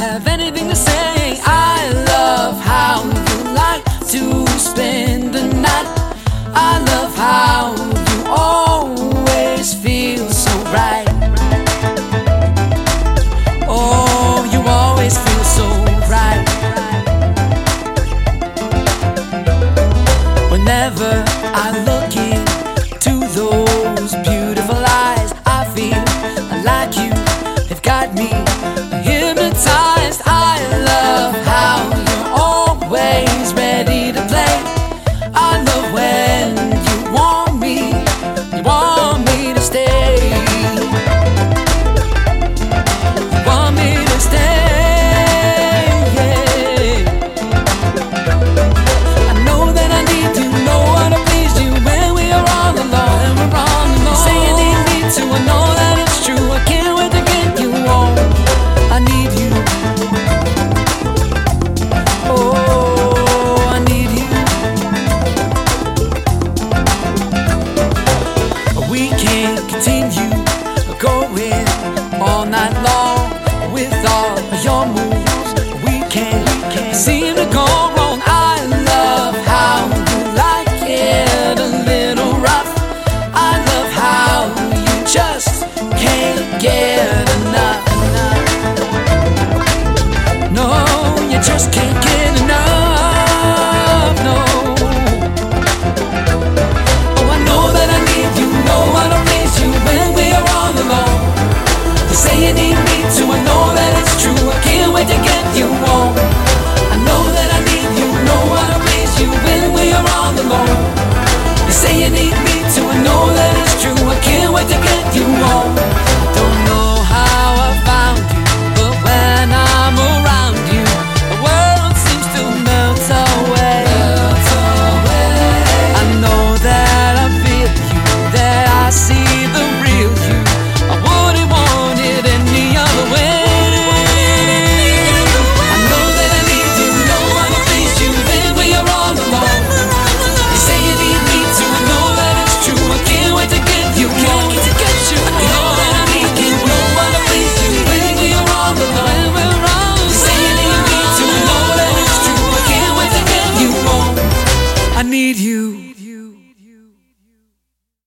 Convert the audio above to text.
have anything to say. I love how you like to spend the night. I love how you always feel so right. Oh, you always feel so right. Whenever. just can't get